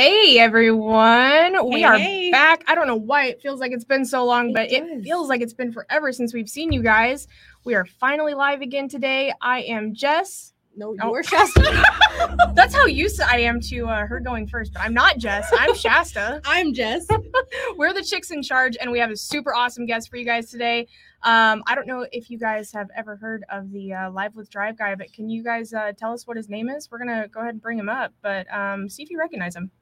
Hey everyone, we are hey. back. I don't know why it feels like it's been so long, It but it feels like it's been forever since we've seen you guys. We are finally live again today. I am Jess. No, Oh. you're Shasta. That's how used I am to uh, her going first, but I'm not Jess. I'm Shasta. I'm Jess. We're the chicks in charge, and we have a super awesome guest for you guys today. Um, I don't know if you guys have ever heard of the uh, Live with Drive guy, but can you guys uh, tell us what his name is? We're gonna go ahead and bring him up, but um, see if you recognize him.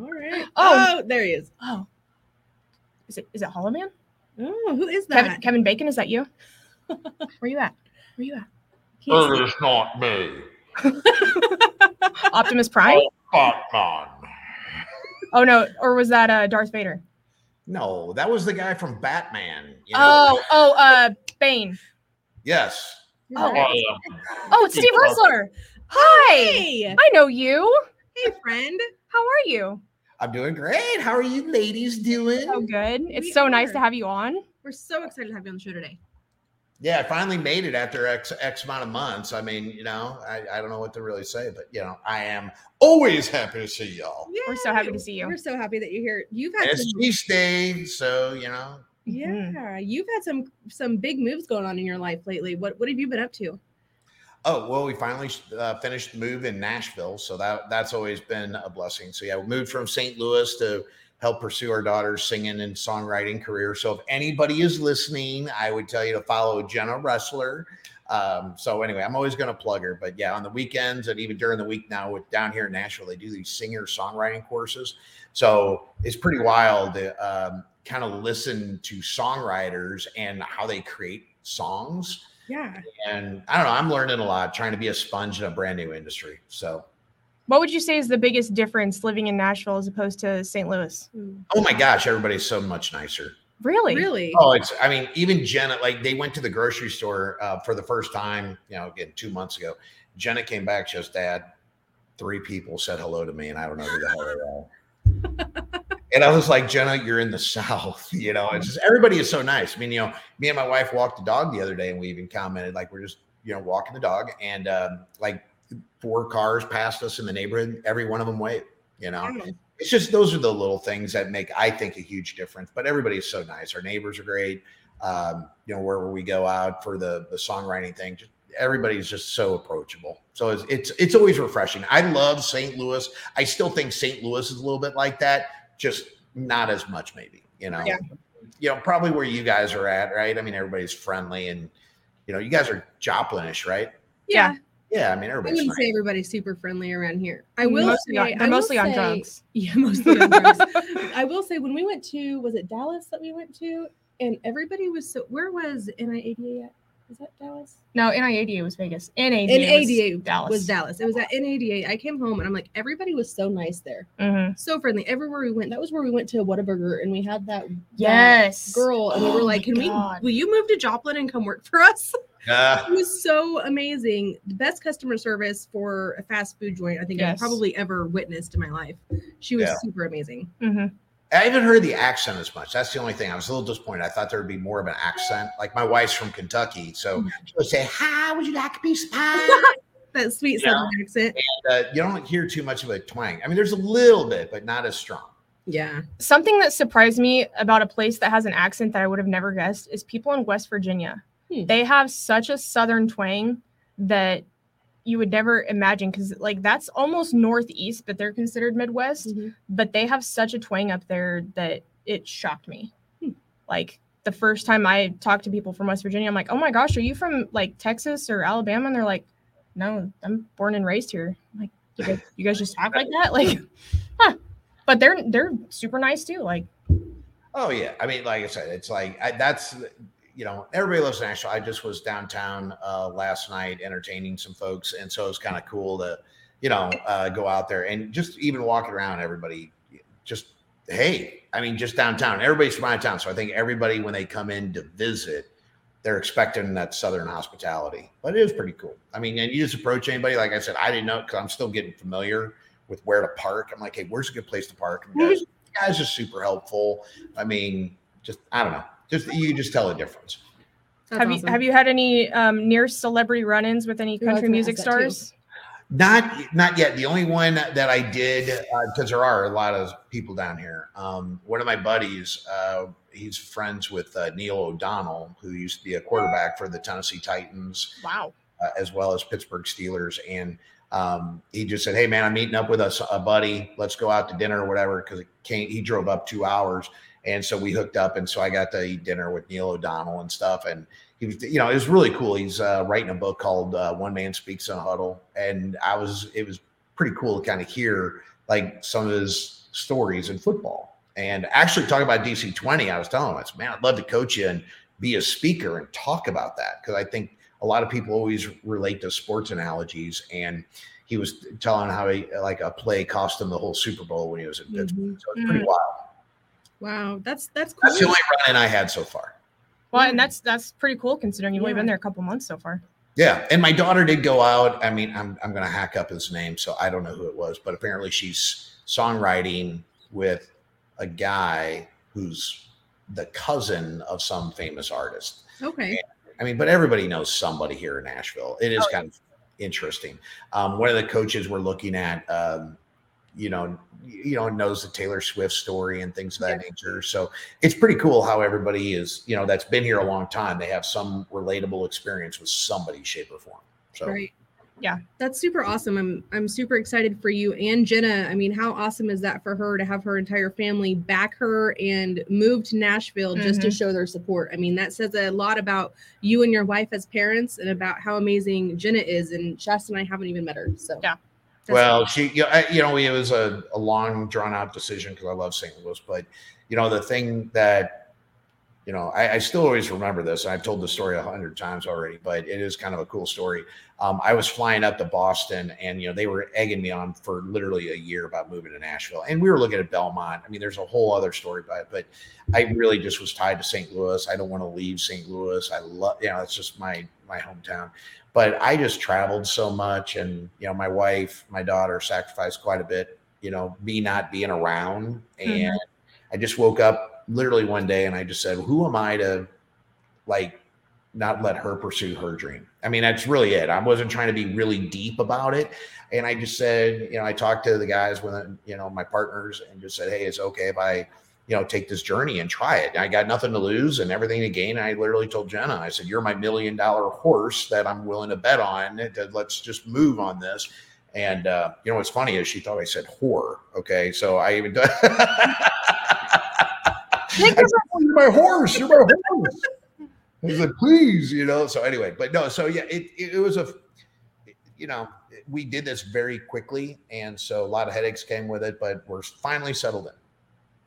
All right. Oh. Oh, there he is. Oh, is it is it Hollow Man? Oh, who is that? Kevin, Kevin Bacon, is that you? Where you at? Where you at? He's- It is not me, Optimus Prime? Batman. Oh no, or was that uh, Darth Vader? No, that was the guy from Batman. You know? Oh, oh, uh, Bane. yes. Oh. I am. Oh, it's Steve Roessler. Hi, Hey, I know you. hey, friend. How are you? I'm doing great. How are you ladies doing? So good. It's We so nice to have you on. We're so excited to have you on the show today. Yeah, I finally made it after X X amount of months. I mean, you know, I, I don't know what to really say, but you know, I am always happy to see y'all. We're so happy to see you. We're so happy that you're here. You've had And it's some, feast day, so you know, yeah, mm-hmm. you've had some some big moves going on in your life lately. What what have you been up to? Oh well, we finally uh, finished the move in Nashville, so that that's always been a blessing. So yeah, we moved from St. Louis to help pursue our daughter's singing and songwriting career. So if anybody is listening, I would tell you to follow Jenna Roessler. Um, so anyway, I'm always going to plug her, but yeah, on the weekends and even during the week now, with down here in Nashville, they do these singer songwriting courses. So it's pretty wild to um, kind of listen to songwriters and how they create songs Yeah. and I don't know. I'm learning a lot, trying to be a sponge in a brand new industry. So, What would you say is the biggest difference living in Nashville as opposed to St. Louis? oh my gosh, everybody's so much nicer. Really? Really? Oh, it's. I mean, even Jenna, like they went to the grocery store uh, for the first time. You know, again, two months ago. Jenna came back. She goes, "Dad, three people said hello to me, and I don't know who the hell they are." and I was like, "Jenna, you're in the South. You know, it's just everybody is so nice. I mean, you know, me and my wife walked the dog the other day, and we even commented like we're just you know walking the dog, and um, like four cars passed us in the neighborhood. Every one of them waved. You know, Wow. it's just those are the little things that make I think a huge difference. But everybody is so nice. Our neighbors are great. Um, you know, wherever we go out for the the songwriting thing, just everybody's just so approachable. So it's it's it's always refreshing. I love St. Louis. I still think St. Louis is a little bit like that, just not as much, maybe. You know, Yeah. you know, probably where you guys are at, right? I mean, everybody's friendly and you know, you guys are Joplinish, right? Yeah. Yeah, I mean, I everybody's wouldn't say everybody's super friendly around here. I will mostly say on, I they're will mostly on say- drugs. Yeah, mostly on drugs. I will say when we went to was it Dallas that we went to, and everybody was so. Where was NIADA at? Was that Dallas? No, NIADA was Vegas. NADA, NADA was Dallas. was Dallas. It was at NADA. I came home and I'm like, everybody was so nice there, Mhm. so friendly. Everywhere we went, that was where we went to Whataburger, and we had that that Yes. girl, and we Oh were like, "Can God. we? Will you move to Joplin and come work for us?" Uh, It was so amazing. The best customer service for a fast food joint I think Yes. I've probably ever witnessed in my life. She was Yeah. super amazing. Mhm. I haven't heard the accent as much. That's the only thing. I was a little disappointed. I thought there would be more of an accent. Like my wife's from Kentucky, so she would say, "Hi, would you like a piece of pie?" That sweet Yeah. southern accent. uh, you don't hear too much of a twang. I mean, there's a little bit, but not as strong. Yeah. Something that surprised me about a place that has an accent that I would have never guessed is people in West Virginia. Hmm. They have such a southern twang that you would never imagine because like that's almost northeast, but they're considered Midwest. Mhm. But they have such a twang up there that it shocked me. Hmm. Like the first time I talked to people from West Virginia, I'm like, "Oh my gosh, are you from like Texas or Alabama?" And they're like, "No, I'm born and raised here." I'm like, you guys, you guys just talk like that, like, huh? But they're they're super nice too. Like, Oh yeah, I mean, like I said, it's like I, that's you know everybody loves Nashville. I just was downtown uh, last night entertaining some folks, and so it's kind of cool to you know uh, go out there and just even walking around. Everybody just hey, I mean, just downtown. Everybody's from out of town, so I think everybody when they come in to visit, they're expecting that southern hospitality. But it is pretty cool. I mean, and you just approach anybody. Like I said, I didn't know because I'm still getting familiar with where to park. I'm like, hey, where's a good place to park? And guys, guys are super helpful. I mean, just I don't know. Just you just tell a difference. That's have awesome. you have you had any um, near celebrity run-ins with any Yeah, I was country gonna music ask too. stars? Not not yet. The only one that I did because there are a lot of people down here. Um, one of my buddies, uh, he's friends with uh, Neil O'Donnell, who used to be a quarterback for the Tennessee Titans, Wow. uh, as well as Pittsburgh Steelers. And um, he just said, "Hey man, I'm meeting up with us a buddy. Let's go out to dinner or whatever." Because he drove up two hours, and so we hooked up, and so I got to eat dinner with Neil O'Donnell and stuff. And he was, you know, it was really cool. He's uh, writing a book called uh, "One Man Speaks in a Huddle," and I was, it was pretty cool to kind of hear like some of his stories in football. And actually, talking about DC 20, I was telling him, I said, man, I'd love to coach you and be a speaker and talk about that because I think a lot of people always relate to sports analogies. And he was telling how he like a play cost him the whole Super Bowl when he was in Pittsburgh. Mhm. So it's pretty wild. Wow, that's that's cool. That's the only run in I had so far. Well, and that's that's pretty cool considering you've only been there a couple months so far. Yeah, and my daughter did go out. I mean, I'm I'm going to hack up his name, so I don't know who it was, but apparently she's songwriting with a guy who's the cousin of some famous artist. okay. I mean, but everybody knows somebody here in Nashville. It is kind of interesting. Um, one of the coaches we're looking at, um, you know, you know, knows the Taylor Swift story and things of that nature. So it's pretty cool how everybody is, you know, that's been here a long time. They have some relatable experience with somebody, shape, or form. So Right. Yeah. That's super awesome. I'm I'm super excited for you and Jenna. I mean, how awesome is that for her to have her entire family back her and move to Nashville just to mm-hmm. show their support? I mean, that says a lot about you and your wife as parents and about how amazing Jenna is. And Shasta and I haven't even met her. So Yeah. Well, she, you know, I, you know, it was a, a long, drawn out decision because I love St. Louis. But you know, the thing that, you know, I, I still always remember this. I've told the story a hundred times already, but it is kind of a cool story. Um, I was flying up to Boston, and you know, they were egging me on for literally a year about moving to Nashville, and we were looking at Belmont. I mean, there's a whole other story about it, but I really just was tied to St. Louis. I don't want to leave St. Louis. I love, you know, it's just my my hometown but I just traveled so much, and you know, my wife, my daughter sacrificed quite a bit. You know, me not being around, and I just woke up literally one day, and I just said, "Who am I to like not let her pursue her dream?" I mean, that's really it. I wasn't trying to be really deep about it, and I just said, you know, I talked to the guys with you know my partners, and just said, "Hey, it's okay if I." you know, take this journey and try it. I got nothing to lose and everything to gain. I literally told Jenna, I said, "You're my million dollar horse that I'm willing to bet on. Let's just move on this." And uh, you know what's funny is she thought I said whore. Okay, so I even. I said, "Oh, "You're my horse. You're my horse." I was like, "Please," you know. So anyway, but no. So yeah, it it, it was a, you know, we did this very quickly, and so a lot of headaches came with it, but we're finally settled in.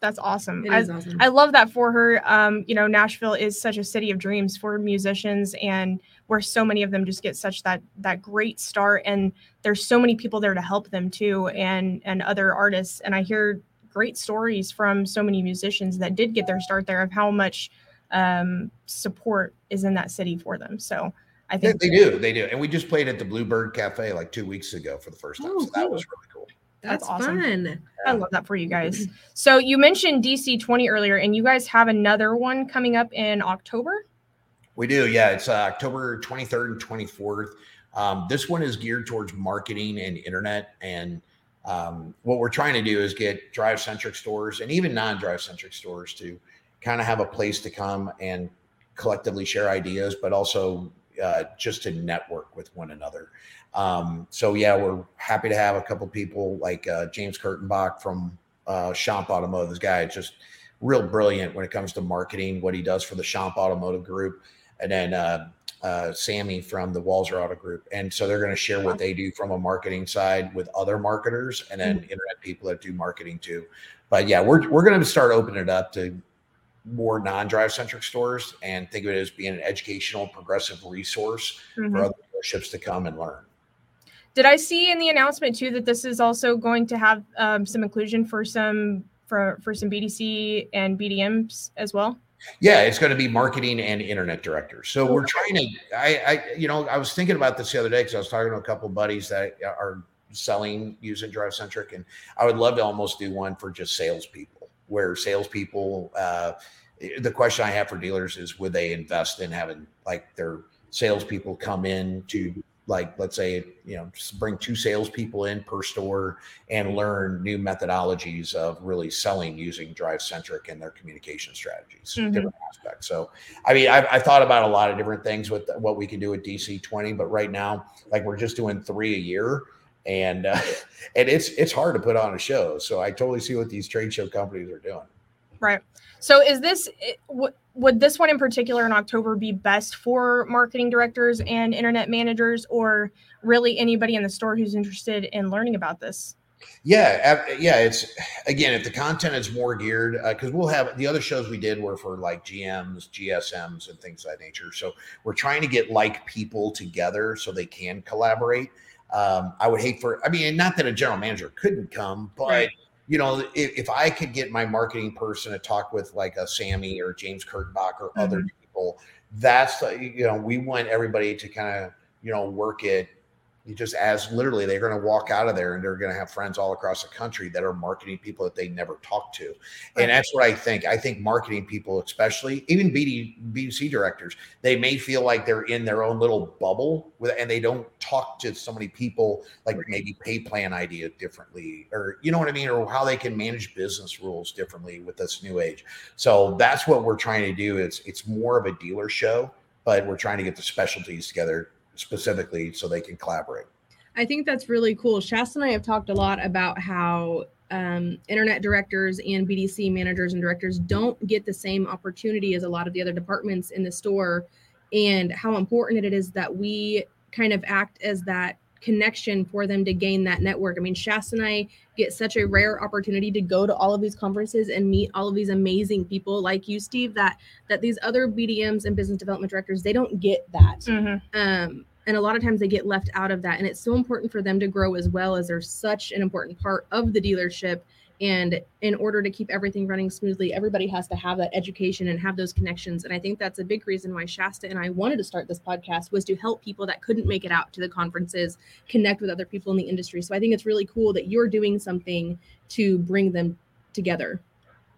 That's awesome. It I, is awesome. I love that for her. Um, you know, Nashville is such a city of dreams for musicians, and where so many of them just get such that that great start, and there's so many people there to help them too, and and other artists. And I hear great stories from so many musicians that did get their start there of how much um, support is in that city for them. So I They, think they do, they do, and we just played at the Bluebird Cafe like two weeks ago for the first time. Oh, so that cool. was really cool. That's, that's awesome. fun. I love that for you guys. So you mentioned DC 20 earlier, and you guys have another one coming up in October. We do, yeah. It's uh, October 23rd and 24th. Um, this one is geared towards marketing and internet. And um, what we're trying to do is get DriveCentric stores and even non DriveCentric stores to kind of have a place to come and collectively share ideas, but also uh, just to network with one another. Um, so, yeah, we're happy to have a couple people like uh, James Kurtenbach from uh, Schomp Automotive. This guy is just real brilliant when it comes to marketing, what he does for the Schomp Automotive Group and then uh, uh, Sammy from the Walser Auto Group. And so they're going to share what they do from a marketing side with other marketers and then internet people that do marketing too. But yeah, we're, we're going to start opening it up to more non-DriveCentric stores and think of it as being an educational progressive resource Mhm. for other dealerships to come and learn. Did I see in the announcement too that this is also going to have um, some inclusion for some for for some BDC and BDMs as well? Yeah, it's going to be marketing and internet directors. So we're trying to. I, I, you know, I was thinking about this the other day because I was talking to a couple of buddies that are selling using DriveCentric, and I would love to almost do one for just salespeople, where salespeople. Uh, the question I have for dealers is, would they invest in having like their salespeople come in to like let's say you know bring two salespeople in per store and learn new methodologies of really selling using DriveCentric and their communication strategies Mhm. different aspects so i mean I've, I've thought about a lot of different things with what we can do with dc 20 but right now like we're just doing three a year and uh, and it's it's hard to put on a show so i totally see what these trade show companies are doing Right. So is this w- would this one in particular in October be best for marketing directors and internet managers or really anybody in the store who's interested in learning about this? Yeah, yeah. It's again, if the content is more geared, because we'll have the other shows we did were for like GMs, GSMs, and things of that nature. So we're trying to get like people together so they can collaborate. Um, I would hate for, I mean, not that a general manager couldn't come, but Right. you know, if, if I could get my marketing person to talk with like a Sammy or James Kurtenbach or other people, that's you know, we want everybody to kind of you know work it you just as literally they're going to walk out of there and they're going to have friends all across the country that are marketing people that they never talked to. Right. and that's what i think. I think marketing people especially even BD, bdc directors they may feel like they're in their own little bubble with and they don't talk to so many people like maybe pay plan idea differently or you know what i mean? Or how they can manage business rules differently with this new age. So that's what we're trying to do it's it's more of a dealer show but we're trying to get the specialties together specifically so they can collaborate I think that's really cool. Shasta and I have talked a lot about how um, internet directors and BDC managers and directors don't get the same opportunity as a lot of the other departments in the store, and how important it is that we kind of act as that connection for them to gain that network. I mean, Shasta and I get such a rare opportunity to go to all of these conferences and meet all of these amazing people like you, Steve. That that these other BDMs and business development directors they don't get that Mhm. um, and a lot of times they get left out of that and it's so important for them to grow as well as they're such an important part of the dealership and in order to keep everything running smoothly everybody has to have that education and have those connections and i think that's a big reason why shasta and i wanted to start this podcast was to help people that couldn't make it out to the conferences connect with other people in the industry so i think it's really cool that you're doing something to bring them together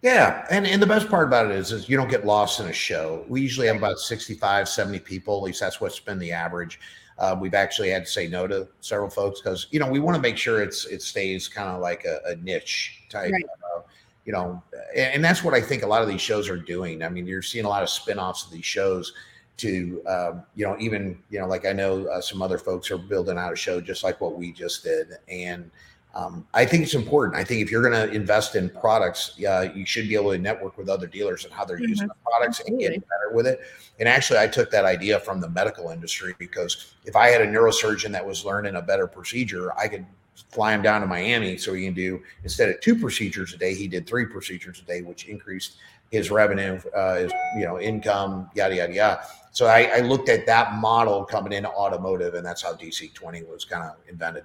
Yeah, and and the best part about it is is you don't get lost in a show. We usually have about 65, 70 people. At least that's what's been the average. Uh, we've actually had to say no to several folks because you know we want to make sure it's it stays kind of like a, a niche type. Right. Uh, you know, and, and that's what I think a lot of these shows are doing. I mean, you're seeing a lot of spin-offs of these shows to um, you know even you know like I know uh, some other folks are building out a show just like what we just did and um, I think it's important. I think if you're going to invest in products, uh, you should be able to network with other dealers and how they're using the products and get better with it. And actually, I took that idea from the medical industry because if I had a neurosurgeon that was learning a better procedure, I could fly him down to Miami so he can do instead of two procedures a day, he did three procedures a day, which increased his revenue, uh, his you know income, yada yada yada. So I, I looked at that model coming into automotive, and that's how DC twenty was kind of invented.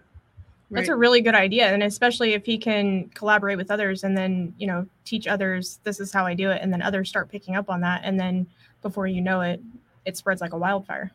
That's a really good idea. And especially if he can collaborate with others and then, you know, teach others this is how I do it. And then others start picking up on that. And then before you know it, it spreads like a wildfire.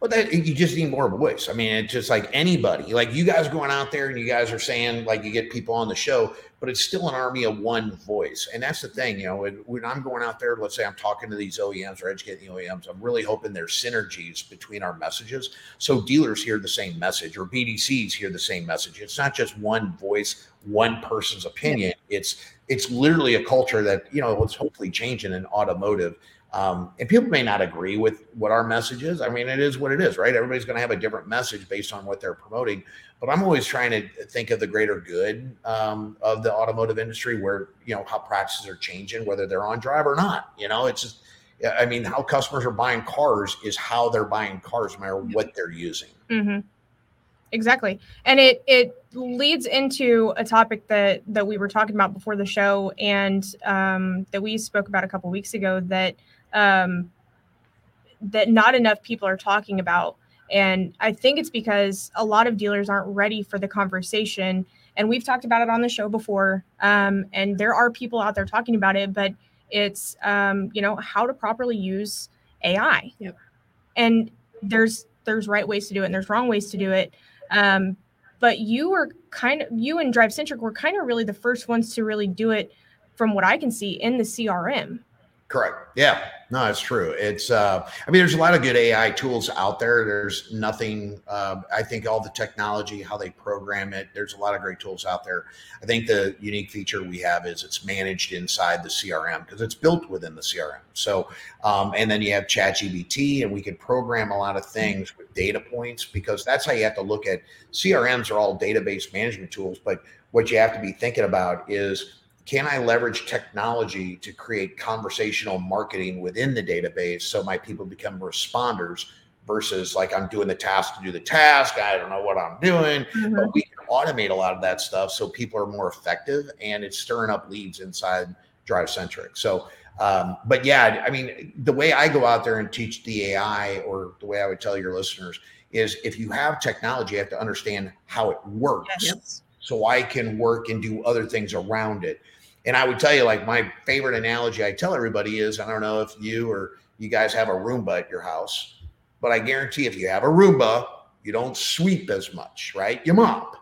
Well, that you just need more voice. I mean, it's just like anybody, like you guys going out there and you guys are saying like you get people on the show, but it's still an army of one voice. And that's the thing, you know, when, I'm going out there, let's say I'm talking to these OEMs or educating the OEMs, I'm really hoping there's synergies between our messages. So dealers hear the same message or BDCs hear the same message. It's not just one voice, one person's opinion. It's it's literally a culture that, you know, it's hopefully changing in automotive. Um, and people may not agree with what our message is. I mean, it is what it is, right? Everybody's going to have a different message based on what they're promoting. But I'm always trying to think of the greater good um, of the automotive industry, where you know how practices are changing, whether they're on drive or not. You know, it's just, I mean, how customers are buying cars is how they're buying cars, no matter what they're using. hmm Exactly, and it it leads into a topic that that we were talking about before the show, and um, that we spoke about a couple weeks ago. That um, that not enough people are talking about, and I think it's because a lot of dealers aren't ready for the conversation. And we've talked about it on the show before, um, and there are people out there talking about it, but it's um, you know how to properly use AI. Yep. And there's there's right ways to do it and there's wrong ways to do it. Um, but you were kind of you and DriveCentric were kind of really the first ones to really do it, from what I can see in the CRM. Correct. Yeah. No, it's true. It's uh I mean there's a lot of good AI tools out there. There's nothing uh, I think all the technology, how they program it, there's a lot of great tools out there. I think the unique feature we have is it's managed inside the CRM because it's built within the CRM. So um, and then you have ChatGPT and we can program a lot of things with data points because that's how you have to look at CRMs are all database management tools, but what you have to be thinking about is can I leverage technology to create conversational marketing within the database so my people become responders versus like I'm doing the task to do the task. I don't know what I'm doing, mm-hmm. but we can automate a lot of that stuff so people are more effective and it's stirring up leads inside DriveCentric. So, um, but yeah, I mean, the way I go out there and teach the AI, or the way I would tell your listeners, is if you have technology, you have to understand how it works. Yes. So I can work and do other things around it. And I would tell you, like, my favorite analogy I tell everybody is I don't know if you or you guys have a Roomba at your house, but I guarantee if you have a Roomba, you don't sweep as much, right? You mop,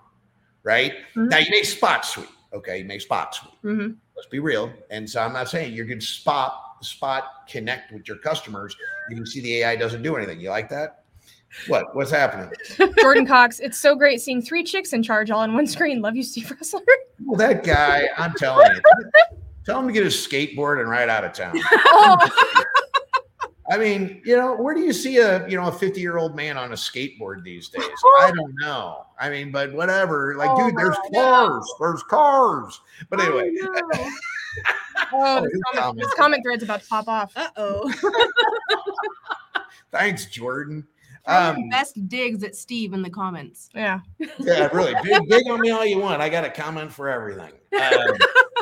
right? Mm-hmm. Now you may spot sweep. Okay, you may spot sweep. Mm-hmm. Let's be real. And so I'm not saying you're going to spot spot connect with your customers. You can see the AI doesn't do anything. You like that? What? What's happening? Jordan Cox, it's so great seeing three chicks in charge all on one screen. Love you, Steve Roessler. Well, that guy, I'm telling you, tell him to get his skateboard and ride out of town. Oh. I mean, you know, where do you see a you know a 50 year old man on a skateboard these days? I don't know. I mean, but whatever. Like, oh, dude, there's cars. There's cars. But anyway. Oh, oh this, comment, this comment thread's about to pop off. Uh oh. Thanks, Jordan. Um, best digs at Steve in the comments. Yeah. Yeah, really. Dig, dig, on me all you want. I got a comment for everything. Um,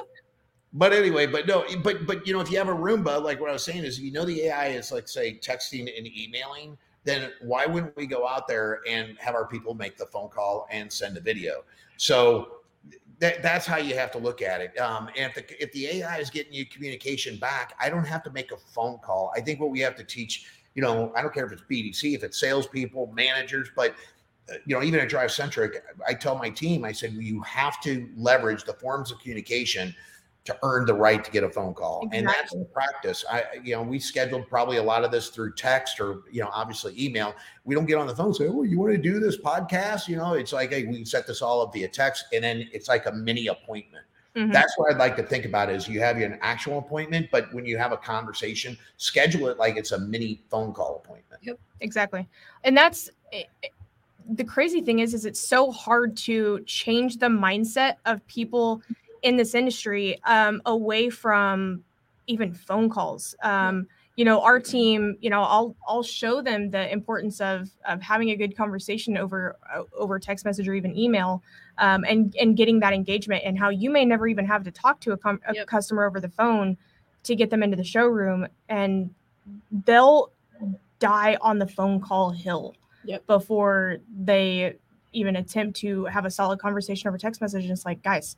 but anyway, but no, but but you know, if you have a Roomba, like what I was saying is, if you know the AI is like say texting and emailing, then why wouldn't we go out there and have our people make the phone call and send a video? So that, that's how you have to look at it. Um, and if the, if the AI is getting you communication back, I don't have to make a phone call. I think what we have to teach you know, I don't care if it's BDC, if it's salespeople, managers, but uh, you know, even at DriveCentric, I tell my team, I said, well, you have to leverage the forms of communication to earn the right to get a phone call. Exactly. And that's the practice. I, you know, we scheduled probably a lot of this through text or, you know, obviously email. We don't get on the phone and say, Oh, you want to do this podcast? You know, it's like, Hey, we set this all up via text and then it's like a mini appointment. Mm-hmm. That's what I'd like to think about is you have an actual appointment, but when you have a conversation, schedule it like it's a mini phone call appointment. Yep, exactly. And that's it, eh, eh, the crazy thing is, is it's so hard to change the mindset of people in this industry um, away from even phone calls. Um, you know, our team, you know, I'll I'll show them the importance of of having a good conversation over over text message or even email um, and and getting that engagement and how you may never even have to talk to a, com- a yep. customer over the phone to get them into the showroom and they'll die on the phone call hill yep. before they even attempt to have a solid conversation over text message. it's like, guys,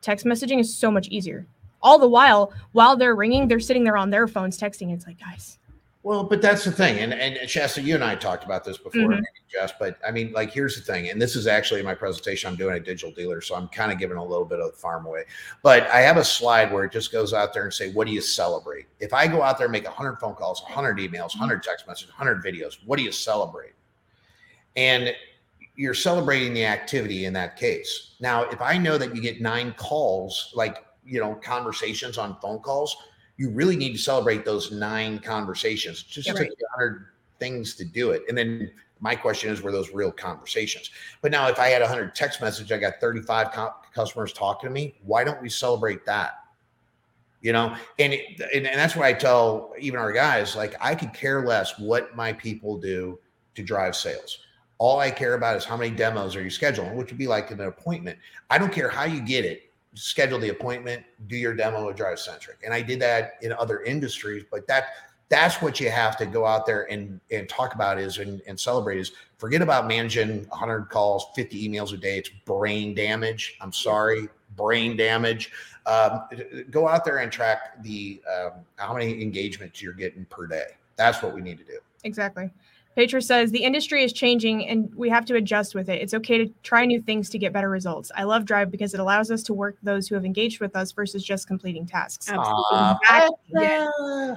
text messaging is so much easier. All the while, while they're ringing, they're sitting there on their phones texting. It's like, guys, well, but that's the thing, and and Shasta, you and I talked about this before, mm-hmm. Jess. But I mean, like, here's the thing, and this is actually my presentation. I'm doing a digital dealer, so I'm kind of giving a little bit of the farm away. But I have a slide where it just goes out there and say, "What do you celebrate?" If I go out there and make 100 phone calls, 100 emails, 100 text messages, 100 videos, what do you celebrate? And you're celebrating the activity in that case. Now, if I know that you get nine calls, like you know, conversations on phone calls you really need to celebrate those nine conversations. Just yeah, take right. 100 things to do it. And then my question is, were those real conversations? But now, if I had 100 text message, I got 35 co- customers talking to me. Why don't we celebrate that? You know, and, it, and and that's what I tell even our guys. Like, I could care less what my people do to drive sales. All I care about is how many demos are you scheduling, which would be like an appointment. I don't care how you get it schedule the appointment, do your demo with DriveCentric. And I did that in other industries, but that that's what you have to go out there and and talk about is and, and celebrate is forget about managing 100 calls 50 emails a day. It's brain damage. I'm sorry. Brain damage. Um, go out there and track the um, how many engagements you're getting per day. That's what we need to do. Exactly Petra says the industry is changing and we have to adjust with it. It's okay to try new things to get better results. I love Drive because it allows us to work those who have engaged with us versus just completing tasks. Absolutely. Exactly.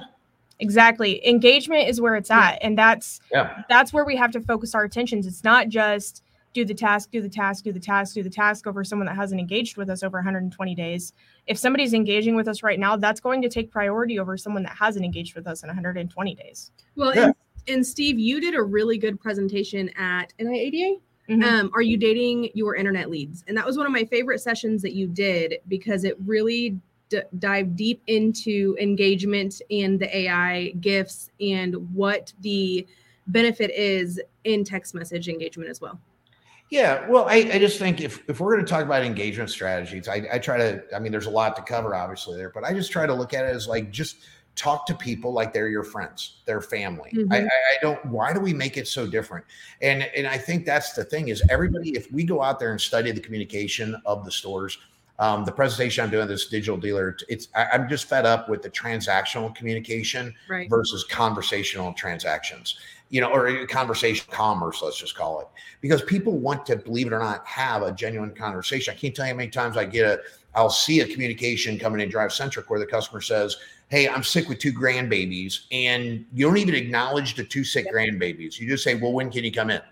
Exactly. Engagement is where it's at. And that's yeah. that's where we have to focus our attentions. It's not just do the task, do the task, do the task, do the task over someone that hasn't engaged with us over 120 days. If somebody's engaging with us right now, that's going to take priority over someone that hasn't engaged with us in 120 days. Well, Yeah. and, and Steve, you did a really good presentation at NIADA. Mhm. Um, are you dating your internet leads? And that was one of my favorite sessions that you did because it really d- dived deep into engagement and the AI gifts and what the benefit is in text message engagement as well. Yeah, well, I, I just think if, if we're going to talk about engagement strategies, I, I try to, I mean, there's a lot to cover, obviously, there, but I just try to look at it as like just talk to people like they're your friends, their family. I, I. I don't, why do we make it so different? And and I think that's the thing is everybody, if we go out there and study the communication of the stores, um, the presentation I'm doing, this digital dealer, it's I, I'm just fed up with the transactional communication Right. versus conversational transactions you know or conversation commerce let's just call it. Because people want to believe it or not have a genuine conversation. I can't tell you how many times i get a i'll see a communication coming in DriveCentric where the customer says hey i'm sick with two grandbabies and you don't even acknowledge the two sick grandbabies. You just say well when can you come in?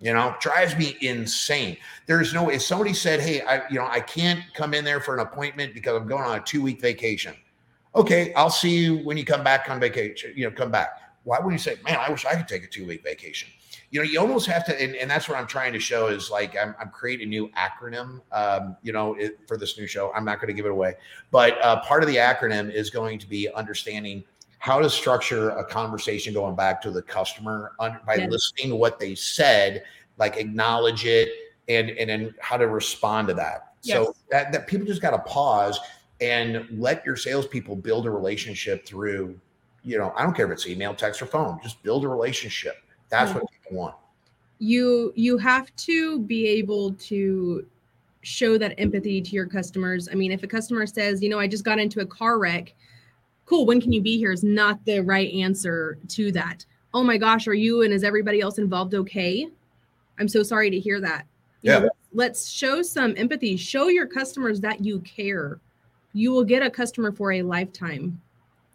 You know drives me insane. There's no if somebody said hey i you know i can't come in there for an appointment because i'm going on a two week vacation. Okay i'll see you when you come back on vacation you know come back why would you say man i wish i could take a two week vacation? You know you almost have to and, and that's what i'm trying to show is like i'm, I'm creating a new acronym um, you know it, for this new show. I'm not going to give it away. But uh, part of the acronym is going to be understanding how to structure a conversation going back to the customer un- by Yes. listening to what they said like acknowledge it and and then how to respond to that. So that, that people just got to pause and let your salespeople build a relationship through you know i don't care if it's email text or phone just build a relationship. That's what people want. You you have to be able to show that empathy to your customers. I mean if a customer says you know i just got into a car wreck cool when can you be here is not the right answer to that. Oh my gosh are you and is everybody else involved okay? I'm so sorry to hear that. You know, Yeah. let's show some empathy. Show your customers that you care. You will get a customer for a lifetime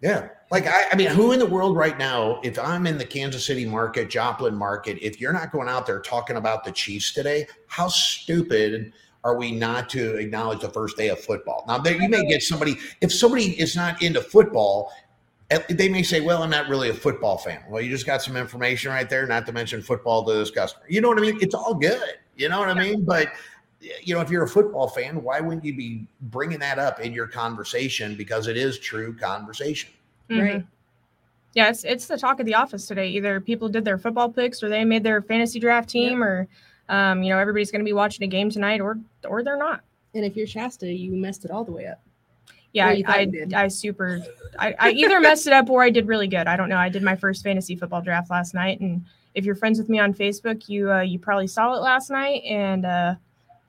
Yeah. Like, I, I mean, who in the world right now, if I'm in the Kansas City market, Joplin market, if you're not going out there talking about the Chiefs today, how stupid are we not to acknowledge the first day of football? Now, there, you may get somebody, if somebody is not into football, they may say, well, I'm not really a football fan. Well, you just got some information right there, not to mention football to this customer. You know what I mean? It's all good. You know what I mean? But you know, if you're a football fan, why wouldn't you be bringing that up in your conversation? Because it is true conversation. Right. Mhm. Yeah, it's it's the talk of the office today. Either people did their football picks, or they made their fantasy draft team, or um, you know everybody's going to be watching a game tonight, or or they're not. and if you're shasta you messed it all the way up Yeah, I, I, did. I super, I, I either messed it up or I did really good. I don't know. I did my first fantasy football draft last night, and if you're friends with me on Facebook, you uh, you probably saw it last night, and uh,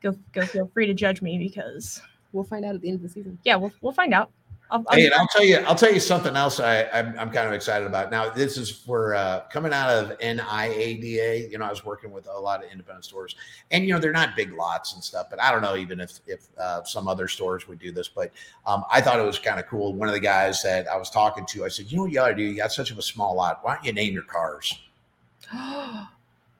go go feel free to judge me because we'll find out at the end of the season yeah, we'll we'll find out. I'll, I'll, Hey, and I'll tell you, I'll tell you something else. I, I'm, I'm kind of excited about now. This is for uh, coming out of NIADA. You know, I was working with a lot of independent stores, and you know, they're not big lots and stuff. But I don't know even if if uh, some other stores would do this. But um, I thought it was kind of cool. One of the guys that I was talking to, I said, you know what you got to do? You got such of a small lot. Why don't you name your cars?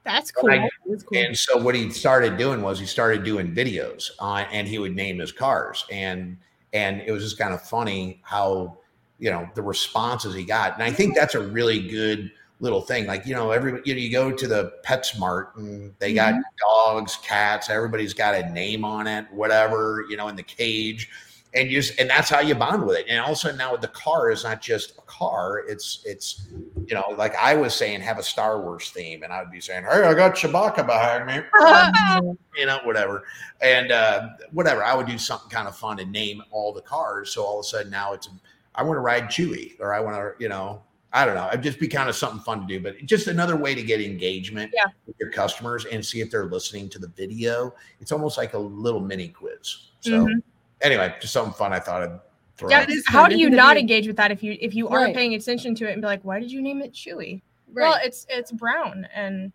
that's cool. I- That's cool. And so what he started doing was he started doing videos on, and he would name his cars, and and it was just kind of funny how you know the responses he got, and I think that's a really good little thing. Like you know, every you know, you go to the PetSmart and they got mm-hmm. dogs, cats, everybody's got a name on it, whatever you know, in the cage. And you just and that's how you bond with it. And all of a sudden now the car is not just a car, it's it's you know, like I was saying, have a Star Wars theme, and I would be saying, Hey, I got Chewbacca behind me you know, whatever. And uh, whatever, I would do something kind of fun and name all the cars. So all of a sudden now it's, I want to ride Chewy or I want to, you know, I don't know. It'd just be kind of something fun to do, but just another way to get engagement Yeah. with your customers and see if they're listening to the video. It's almost like a little mini quiz. So Mhm. Anyway, just something fun I thought I'd throw Yeah, out. is how do you not engage with that if you if you aren't Right. paying attention to it and be like, why did you name it Chewy? Well, it's it's brown and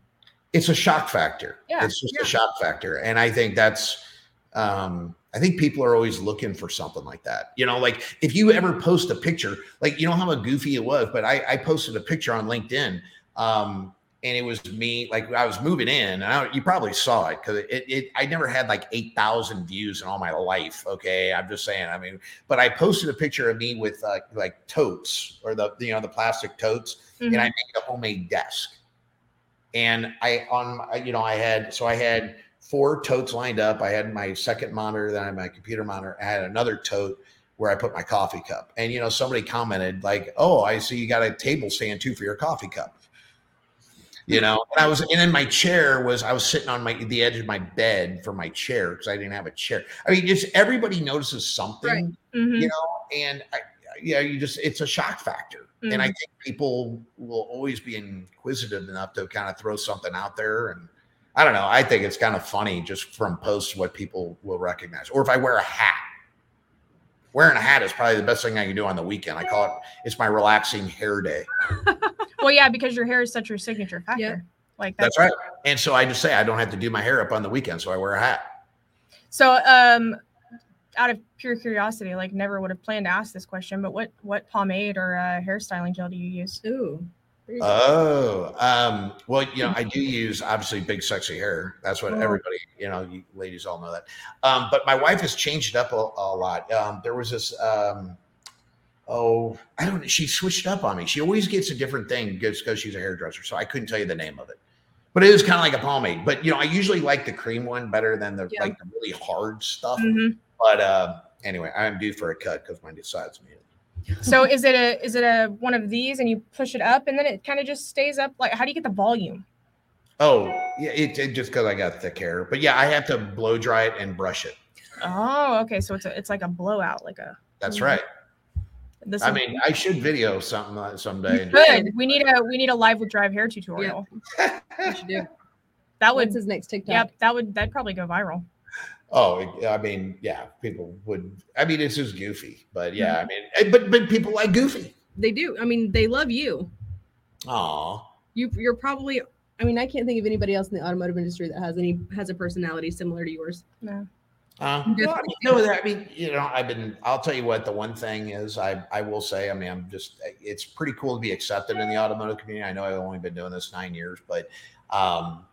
it's a shock factor. Yeah, it's just yeah. a shock factor, and I think that's. Um, I think people are always looking for something like that. You know, like if you ever post a picture, like you know how goofy it was, but I, I posted a picture on LinkedIn, um, and it was me. Like I was moving in, and I, you probably saw it because it, it. I never had like eight thousand views in all my life. Okay, I'm just saying. I mean, but I posted a picture of me with uh, like totes or the you know the plastic totes, Mhm. and I made a homemade desk. And I on you know I had so I had four totes lined up. I had my second monitor, then I had my computer monitor. I had another tote where I put my coffee cup. And you know somebody commented like, "Oh, I see you got a table stand too for your coffee cup." You know, and I was and then my chair was I was sitting on my the edge of my bed for my chair because I didn't have a chair. I mean, just everybody notices something Right. Mhm. you know and I, yeah you just it's a shock factor and i Mhm. think people will always be inquisitive enough to kind of throw something out there and i don't know i think it's kind of funny just from posts what people will recognize or if i wear a hat wearing a hat is probably the best thing i can do on the weekend i call it it's my relaxing hair day Well, yeah, because your hair is such your signature factor. Like that's, that's right and so i just say i don't have to do my hair up on the weekend so i wear a hat So, um, out of pure curiosity, like never would have planned to ask this question, but what what pomade or uh, hairstyling gel do you use? Ooh. Oh, um, well, you know, I do use obviously big sexy hair. That's what Oh. everybody, you know, you ladies all know that. Um, but my wife has changed it up a, a lot. Um, there was this, um, oh, I don't know. She switched up on me. She always gets a different thing just because she's a hairdresser. So I couldn't tell you the name of it. But it was kind of like a pomade. But you know, I usually like the cream one better than the Yeah. like the really hard stuff. Mhm. But uh, anyway, I'm due for a cut because my sides me. So is it a is it a one of these and you push it up and then it kind of just stays up? Like how do you get the volume? Oh, yeah, it, it just because I got thick hair. But yeah, I have to blow dry it and brush it. Oh, okay. So it's a, it's like a blowout, like a. That's Mhm. right. This I is mean, I should video something uh, someday. and- good. We need a we need a live with drive hair tutorial. What you do? That would What's his next TikTok? yep. That would that'd probably go viral. oh, I mean, yeah, people would. I mean, it's just goofy, but yeah, I mean, eh, but but people like goofy. They do. I mean, they love you. Aw, You you're probably I mean, I can't think of anybody else in the automotive industry that has any has a personality similar to yours. No. Uh, well, I mean, no, that- I mean, you know, I've been. I'll tell you what. The one thing is, I I will say. I mean, I'm just. It's pretty cool to be accepted in the automotive community. I know I've only been doing this nine years, but, um,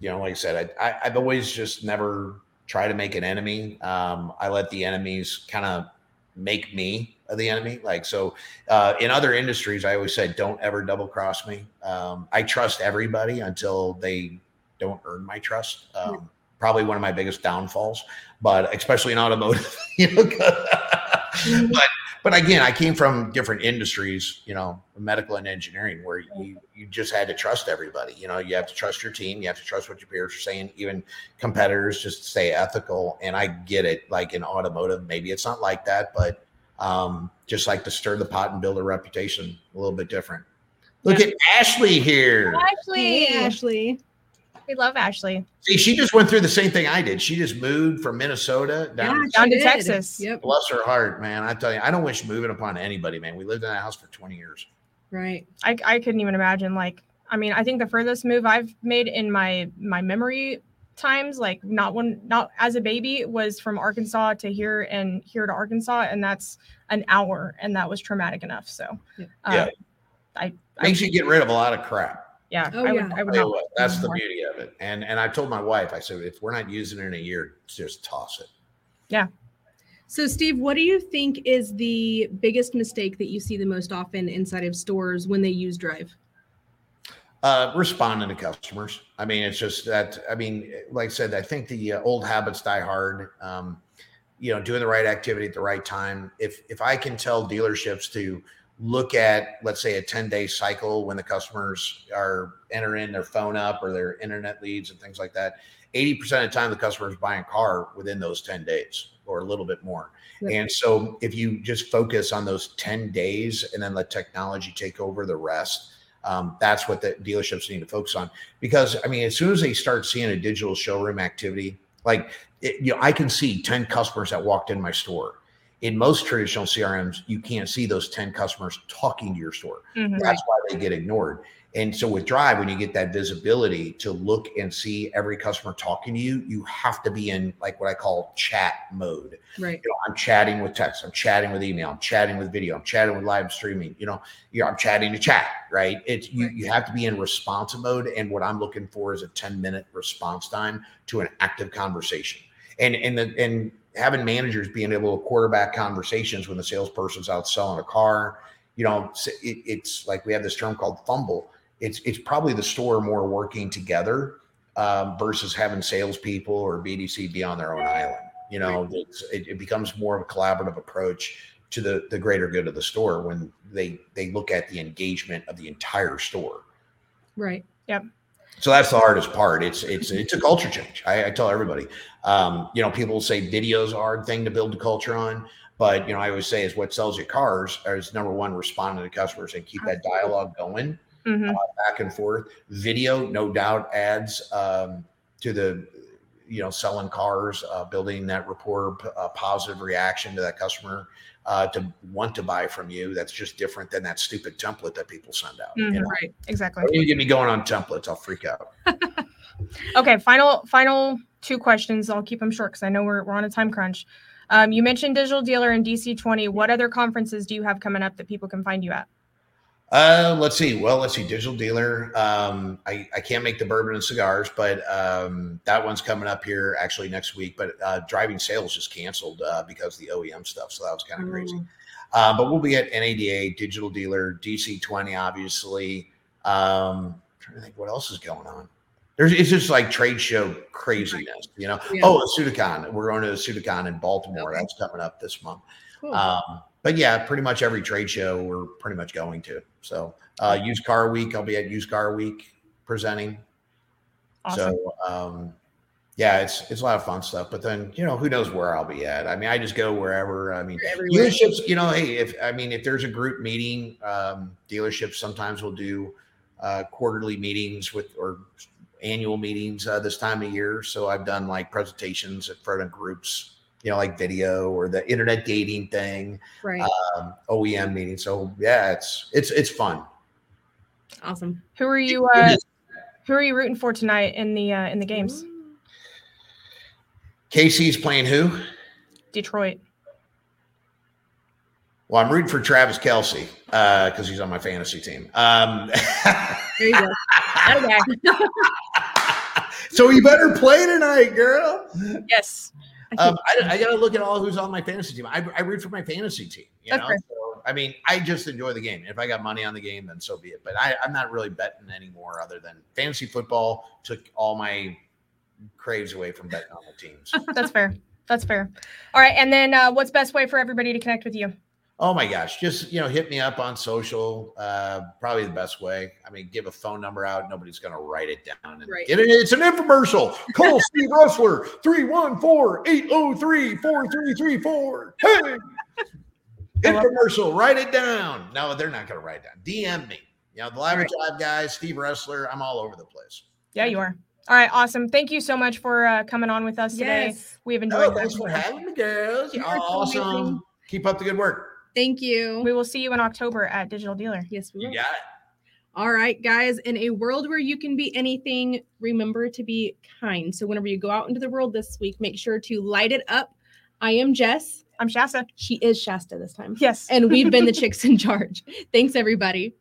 you know, like I said, I, I I've always just never try to make an enemy. Um, I let the enemies kind of make me the enemy. Like so, uh, in other industries, I always said, don't ever double cross me. Um, I trust everybody until they don't earn my trust. Um, probably one of my biggest downfalls, but especially in automotive, you know. but but again, I came from different industries, you know, medical and engineering, where you you just had to trust everybody. You know, you have to trust your team, you have to trust what your peers are saying, even competitors, just stay ethical. And I get it, like in automotive, maybe it's not like that, but um, just like to stir the pot and build a reputation, a little bit different. Look at Ashley here. Ashley, Hey, Ashley. We love Ashley. See, she just went through the same thing I did. She just moved from Minnesota down. Yeah, Down to. Texas. Yep. Bless her heart, man. I tell you, I don't wish moving upon anybody, man. We lived in that house for 20 years. Right. I I couldn't even imagine. Like, I mean, I think the furthest move I've made in my my memory times, like not one, not as a baby, was from Arkansas to here and here to Arkansas, and that's an hour, and that was traumatic enough. So, Yeah. uh, Yeah. I, I Makes you get rid of a lot of crap. Yeah, Oh, I would, yeah. I would not. what, that's the beauty of it. And and I told my wife, I said, if we're not using it in a year, just toss it. Yeah. So, Steve, what do you think is the biggest mistake that you see the most often inside of stores when they use Drive? Uh, responding to customers. I mean, it's just that. I mean, like I said, I think the uh, old habits die hard. Um, you know, doing the right activity at the right time. If if I can tell dealerships to look at, let's say, a ten day cycle when the customers are entering their phone up or their internet leads and things like that, eighty percent of the time the customer is buying a car within those ten days or a little bit more. And so, if you just focus on those ten days and then let technology take over the rest um, that's what the dealerships need to focus on. Because i mean as soon as they start seeing a digital showroom activity like it, you know i can see 10 customers that walked in my store in most traditional crms you can't see those 10 customers talking to your store Mhm. that's why they get ignored And so with Drive, when you get that visibility to look and see every customer talking to you, you have to be in like what I call chat mode. Right. You know, I'm chatting with text, I'm chatting with email, I'm chatting with video, I'm chatting with live streaming. You know, you know, I'm chatting to chat. Right. It's you. You have to be in responsive mode, and what I'm looking for is a 10 minute response time to an active conversation. And and the and having managers being able to quarterback conversations when the salesperson's out selling a car. You know, it, it's like we have this term called fumble it's it's probably the store more working together um, versus having salespeople or BDC be on their own island. You know, it, it, becomes more of a collaborative approach to the the greater good of the store when they they look at the engagement of the entire store. Right. Yep. So that's the hardest part. It's it's it's a culture change. I, I tell everybody. Um, you know, people say videos are a hard thing to build a culture on, but you know, I always say is what sells you cars is number one, responding to customers and keep that dialogue going mm-hmm. uh, back and forth. Video, no doubt, adds um, to the you know selling cars, uh, building that rapport, uh, positive reaction to that customer uh, to want to buy from you. That's just different than that stupid template that people send out. Mm-hmm. You know? Right, exactly. You get me going on templates, I'll freak out. okay, final final two questions. I'll keep them short because I know we're we're on a time crunch. Um, you mentioned Digital Dealer and DC20. What other conferences do you have coming up that people can find you at? Uh, let's see. Well, let's see. Digital dealer. Um, I, I can't make the bourbon and cigars, but um, that one's coming up here actually next week. But uh, driving sales just canceled uh, because the OEM stuff. So that was kind of crazy. Uh, but we'll be at NADA, digital dealer, DC20, obviously. Um, trying to think what else is going on. There's it's just like trade show craziness, you know. Yeah. Oh, Sudicon. We're going to Sudicon in Baltimore. Okay. That's coming up this month. Cool. Um, but yeah, pretty much every trade show we're pretty much going to. So uh, used car week, I'll be at used car week presenting. Awesome. So um, yeah, it's it's a lot of fun stuff. But then you know who knows where I'll be at. I mean, I just go wherever. I mean, dealerships. You know, hey, if I mean if there's a group meeting, um, dealerships sometimes will do uh, quarterly meetings with or annual meetings uh, this time of year. So I've done like presentations at front of groups you know, like video or the internet dating thing, right? Um, OEM meeting. So yeah, it's it's it's fun. Awesome. Who are you? Uh, who are you rooting for tonight in the uh, in the games? Casey's playing who? Detroit. Well, I'm rooting for Travis Kelce because uh, he's on my fantasy team. Um, there you go. okay. so you better play tonight, girl. Yes. Um, I, I got to look at all who's on my fantasy team. I, I root for my fantasy team. You know, so, I mean, I just enjoy the game. If I got money on the game, then so be it. But I, I'm not really betting anymore, other than fantasy football took all my craves away from betting on the teams. That's fair. That's fair. All right, and then uh, what's best way for everybody to connect with you? Oh my gosh, just you know, hit me up on social. Uh, probably the best way. I mean, give a phone number out. Nobody's gonna write it down. And right. It. It's an infomercial. Call Steve Roessler 314-803-4334. Hey. infomercial. Write it down. No, they're not gonna write it down. DM me. You know, the live right. drive guys, Steve Roessler. I'm all over the place. Yeah, you are. All right, awesome. Thank you so much for uh, coming on with us today. Yes. We have enjoyed. Oh, thanks for having me, girls. You're awesome. Keep up the good work. Thank you. We will see you in October at Digital Dealer. Yes, we will. You got it. All right, guys. In a world where you can be anything, remember to be kind. So whenever you go out into the world this week, make sure to light it up. I am Jess. I'm Shasta. She is Shasta this time. Yes. And we've been the chicks in charge. Thanks, everybody.